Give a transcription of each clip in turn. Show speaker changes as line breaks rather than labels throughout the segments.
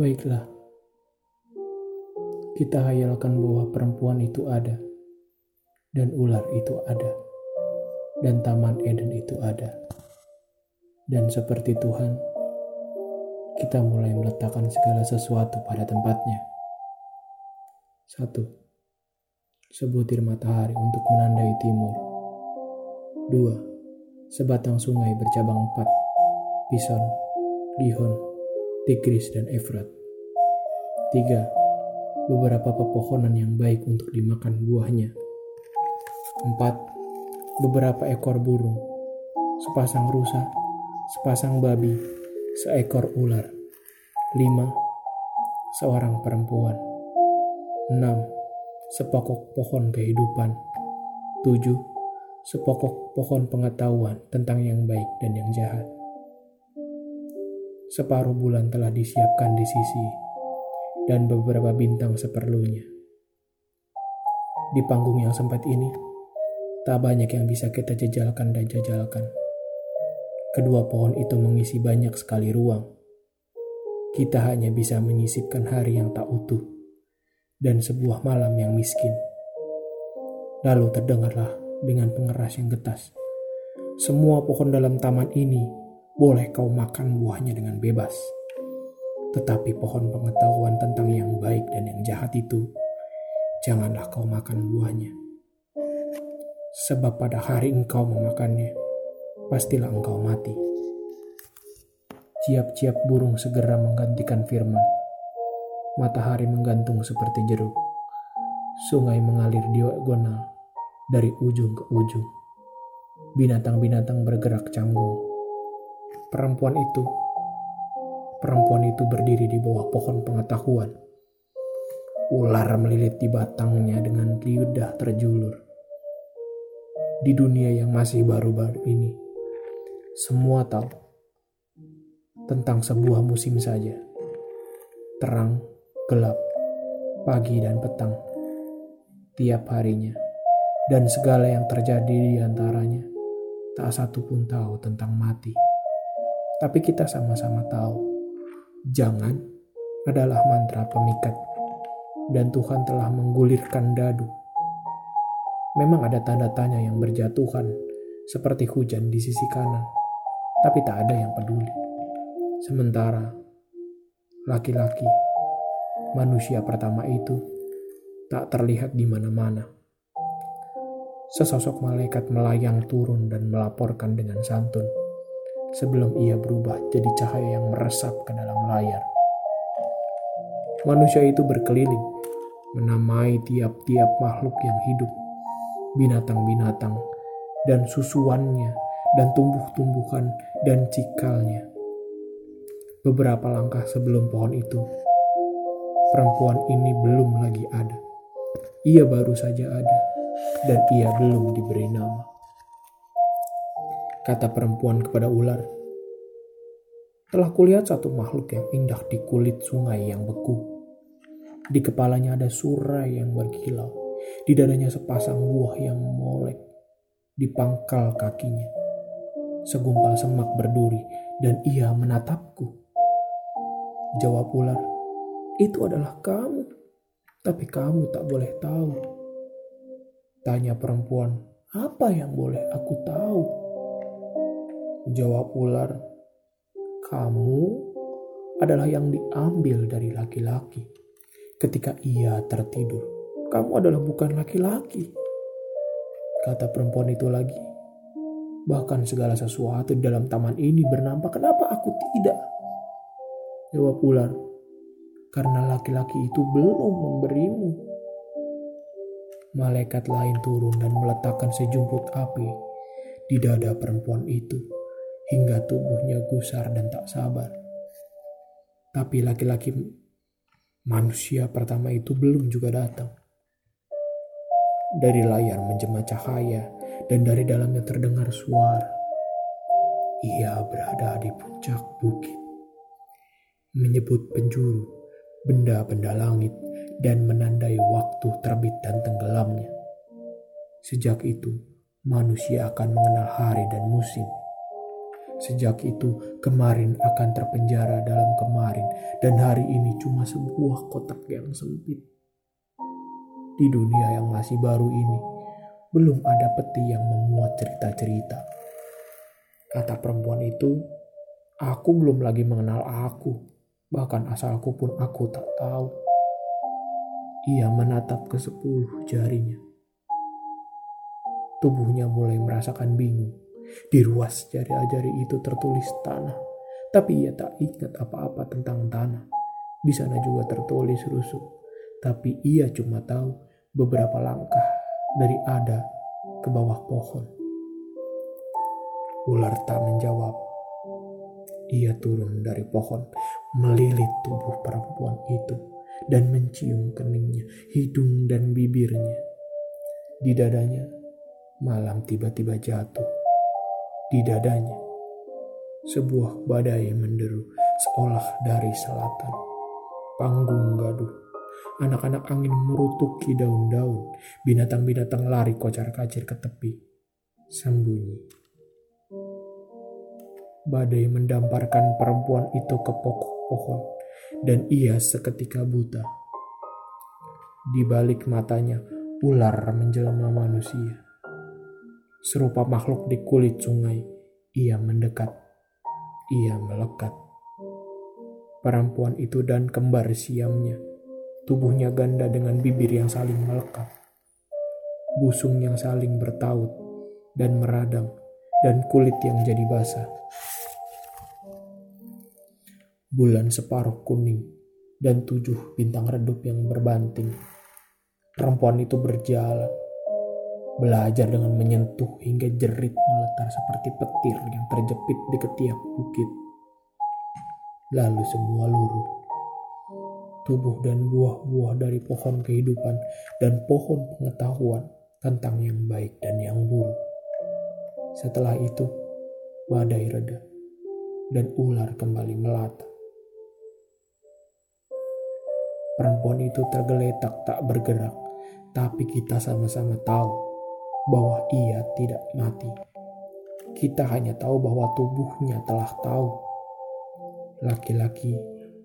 Baiklah, kita hayalkan bahwa perempuan itu ada, dan ular itu ada, dan taman Eden itu ada. Dan seperti Tuhan, kita mulai meletakkan segala sesuatu pada tempatnya. Satu, sebutir matahari untuk menandai timur. Dua, sebatang sungai bercabang empat, Pison, Gihon, Tigris, dan Efrat. Tiga, beberapa pepohonan yang baik untuk dimakan buahnya. Empat, beberapa ekor burung, sepasang rusa, sepasang babi, seekor ular. Lima, seorang perempuan. Enam, sepokok pohon kehidupan. Tujuh, sepokok pohon pengetahuan tentang yang baik dan yang jahat separuh bulan telah disiapkan di sisi, dan beberapa bintang seperlunya. Di panggung yang sempit ini, tak banyak yang bisa kita jejalkan dan jajalkan. Kedua pohon itu mengisi banyak sekali ruang. Kita hanya bisa menyisipkan hari yang tak utuh dan sebuah malam yang miskin. Lalu terdengarlah dengan pengeras yang getas. Semua pohon dalam taman ini boleh kau makan buahnya dengan bebas. Tetapi pohon pengetahuan tentang yang baik dan yang jahat itu, janganlah kau makan buahnya. Sebab pada hari engkau memakannya, pastilah engkau mati. Ciap-ciap burung segera menggantikan firman. Matahari menggantung seperti jeruk. Sungai mengalir diagonal dari ujung ke ujung. Binatang-binatang bergerak canggung Perempuan itu, perempuan itu berdiri di bawah pohon pengetahuan. Ular melilit di batangnya dengan lidah terjulur. Di dunia yang masih baru-baru ini, semua tahu tentang sebuah musim saja. Terang, gelap, pagi dan petang, tiap harinya, dan segala yang terjadi di antaranya, tak satu pun tahu tentang mati. Tapi kita sama-sama tahu, jangan adalah mantra pemikat, dan Tuhan telah menggulirkan dadu. Memang ada tanda tanya yang berjatuhan, seperti hujan di sisi kanan, tapi tak ada yang peduli. Sementara laki-laki, manusia pertama itu, tak terlihat di mana-mana. Sesosok malaikat melayang turun dan melaporkan dengan santun sebelum ia berubah jadi cahaya yang meresap ke dalam layar. Manusia itu berkeliling, menamai tiap-tiap makhluk yang hidup, binatang-binatang, dan susuannya, dan tumbuh-tumbuhan, dan cikalnya. Beberapa langkah sebelum pohon itu, perempuan ini belum lagi ada. Ia baru saja ada, dan ia belum diberi nama kata perempuan kepada ular. Telah kulihat satu makhluk yang indah di kulit sungai yang beku. Di kepalanya ada surai yang berkilau. Di dadanya sepasang buah yang molek. Di pangkal kakinya. Segumpal semak berduri dan ia menatapku. Jawab ular, itu adalah kamu. Tapi kamu tak boleh tahu. Tanya perempuan, apa yang boleh aku tahu? Jawab ular, kamu adalah yang diambil dari laki-laki. Ketika ia tertidur, kamu adalah bukan laki-laki. Kata perempuan itu lagi, bahkan segala sesuatu di dalam taman ini bernampak, kenapa aku tidak? Jawab ular, karena laki-laki itu belum memberimu. Malaikat lain turun dan meletakkan sejumput api di dada perempuan itu hingga tubuhnya gusar dan tak sabar. Tapi laki-laki manusia pertama itu belum juga datang. Dari layar menjemah cahaya dan dari dalamnya terdengar suara. Ia berada di puncak bukit. Menyebut penjuru, benda-benda langit, dan menandai waktu terbit dan tenggelamnya. Sejak itu, manusia akan mengenal hari dan musim Sejak itu, kemarin akan terpenjara dalam kemarin, dan hari ini cuma sebuah kotak yang sempit. Di dunia yang masih baru ini, belum ada peti yang memuat cerita-cerita. Kata perempuan itu, aku belum lagi mengenal aku, bahkan asalku pun aku tak tahu. Ia menatap ke sepuluh jarinya. Tubuhnya mulai merasakan bingung di ruas jari-jari itu tertulis tanah, tapi ia tak ingat apa-apa tentang tanah. Di sana juga tertulis rusuk, tapi ia cuma tahu beberapa langkah dari ada ke bawah pohon. Ular tak menjawab. Ia turun dari pohon, melilit tubuh perempuan itu, dan mencium keningnya, hidung dan bibirnya. Di dadanya, malam tiba-tiba jatuh di dadanya. Sebuah badai menderu seolah dari selatan. Panggung gaduh. Anak-anak angin merutuki daun-daun. Binatang-binatang lari kocar-kacir ke tepi. Sembunyi. Badai mendamparkan perempuan itu ke pokok pohon. Dan ia seketika buta. Di balik matanya, ular menjelma manusia serupa makhluk di kulit sungai. Ia mendekat, ia melekat. Perempuan itu dan kembar siamnya, tubuhnya ganda dengan bibir yang saling melekat, busung yang saling bertaut dan meradang, dan kulit yang jadi basah. Bulan separuh kuning dan tujuh bintang redup yang berbanting. Perempuan itu berjalan Belajar dengan menyentuh hingga jerit meletar seperti petir yang terjepit di ketiak bukit. Lalu semua luruh. Tubuh dan buah-buah dari pohon kehidupan dan pohon pengetahuan tentang yang baik dan yang buruk. Setelah itu, badai reda dan ular kembali melata. Perempuan itu tergeletak tak bergerak, tapi kita sama-sama tahu bahwa ia tidak mati. Kita hanya tahu bahwa tubuhnya telah tahu. Laki-laki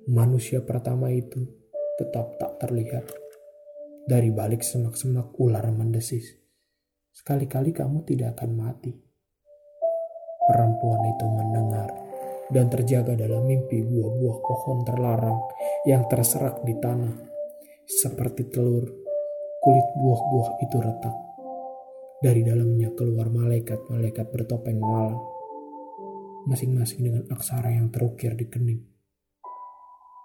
manusia pertama itu tetap tak terlihat. Dari balik semak-semak ular mendesis. Sekali-kali kamu tidak akan mati. Perempuan itu mendengar dan terjaga dalam mimpi buah-buah pohon terlarang yang terserak di tanah. Seperti telur, kulit buah-buah itu retak dari dalamnya keluar malaikat-malaikat bertopeng malam, masing-masing dengan aksara yang terukir di kening.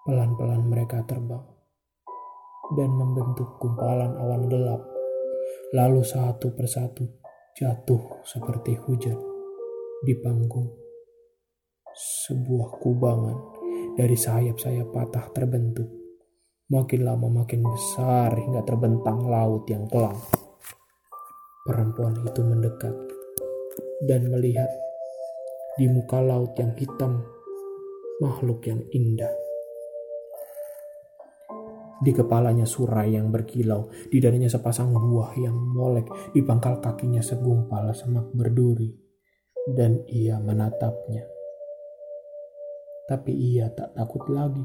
Pelan-pelan mereka terbang dan membentuk gumpalan awan gelap, lalu satu persatu jatuh seperti hujan di panggung. Sebuah kubangan dari sayap-sayap patah terbentuk. Makin lama makin besar hingga terbentang laut yang kelam. Perempuan itu mendekat dan melihat di muka laut yang hitam makhluk yang indah. Di kepalanya surai yang berkilau, di dadanya sepasang buah yang molek, di pangkal kakinya segumpal semak berduri, dan ia menatapnya. Tapi ia tak takut lagi,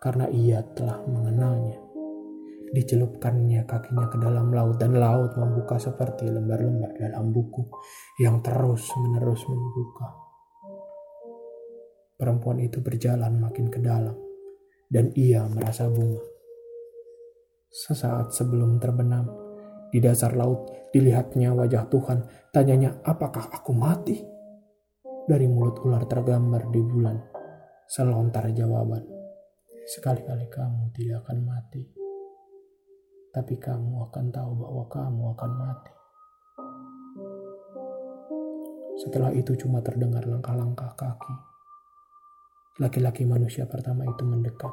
karena ia telah mengenalnya. Dicelupkannya kakinya ke dalam laut dan laut membuka seperti lembar-lembar dalam buku yang terus-menerus membuka. Perempuan itu berjalan makin ke dalam dan ia merasa bunga. Sesaat sebelum terbenam, di dasar laut dilihatnya wajah Tuhan, tanyanya apakah aku mati? Dari mulut ular tergambar di bulan, selontar jawaban. Sekali-kali kamu tidak akan mati tapi kamu akan tahu bahwa kamu akan mati. Setelah itu cuma terdengar langkah-langkah kaki. Laki-laki manusia pertama itu mendekat.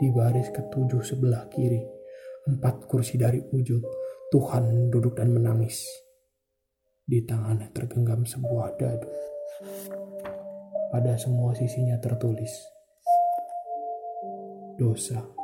Di baris ketujuh sebelah kiri, empat kursi dari ujung, Tuhan duduk dan menangis. Di tangannya tergenggam sebuah dadu. Pada semua sisinya tertulis, dosa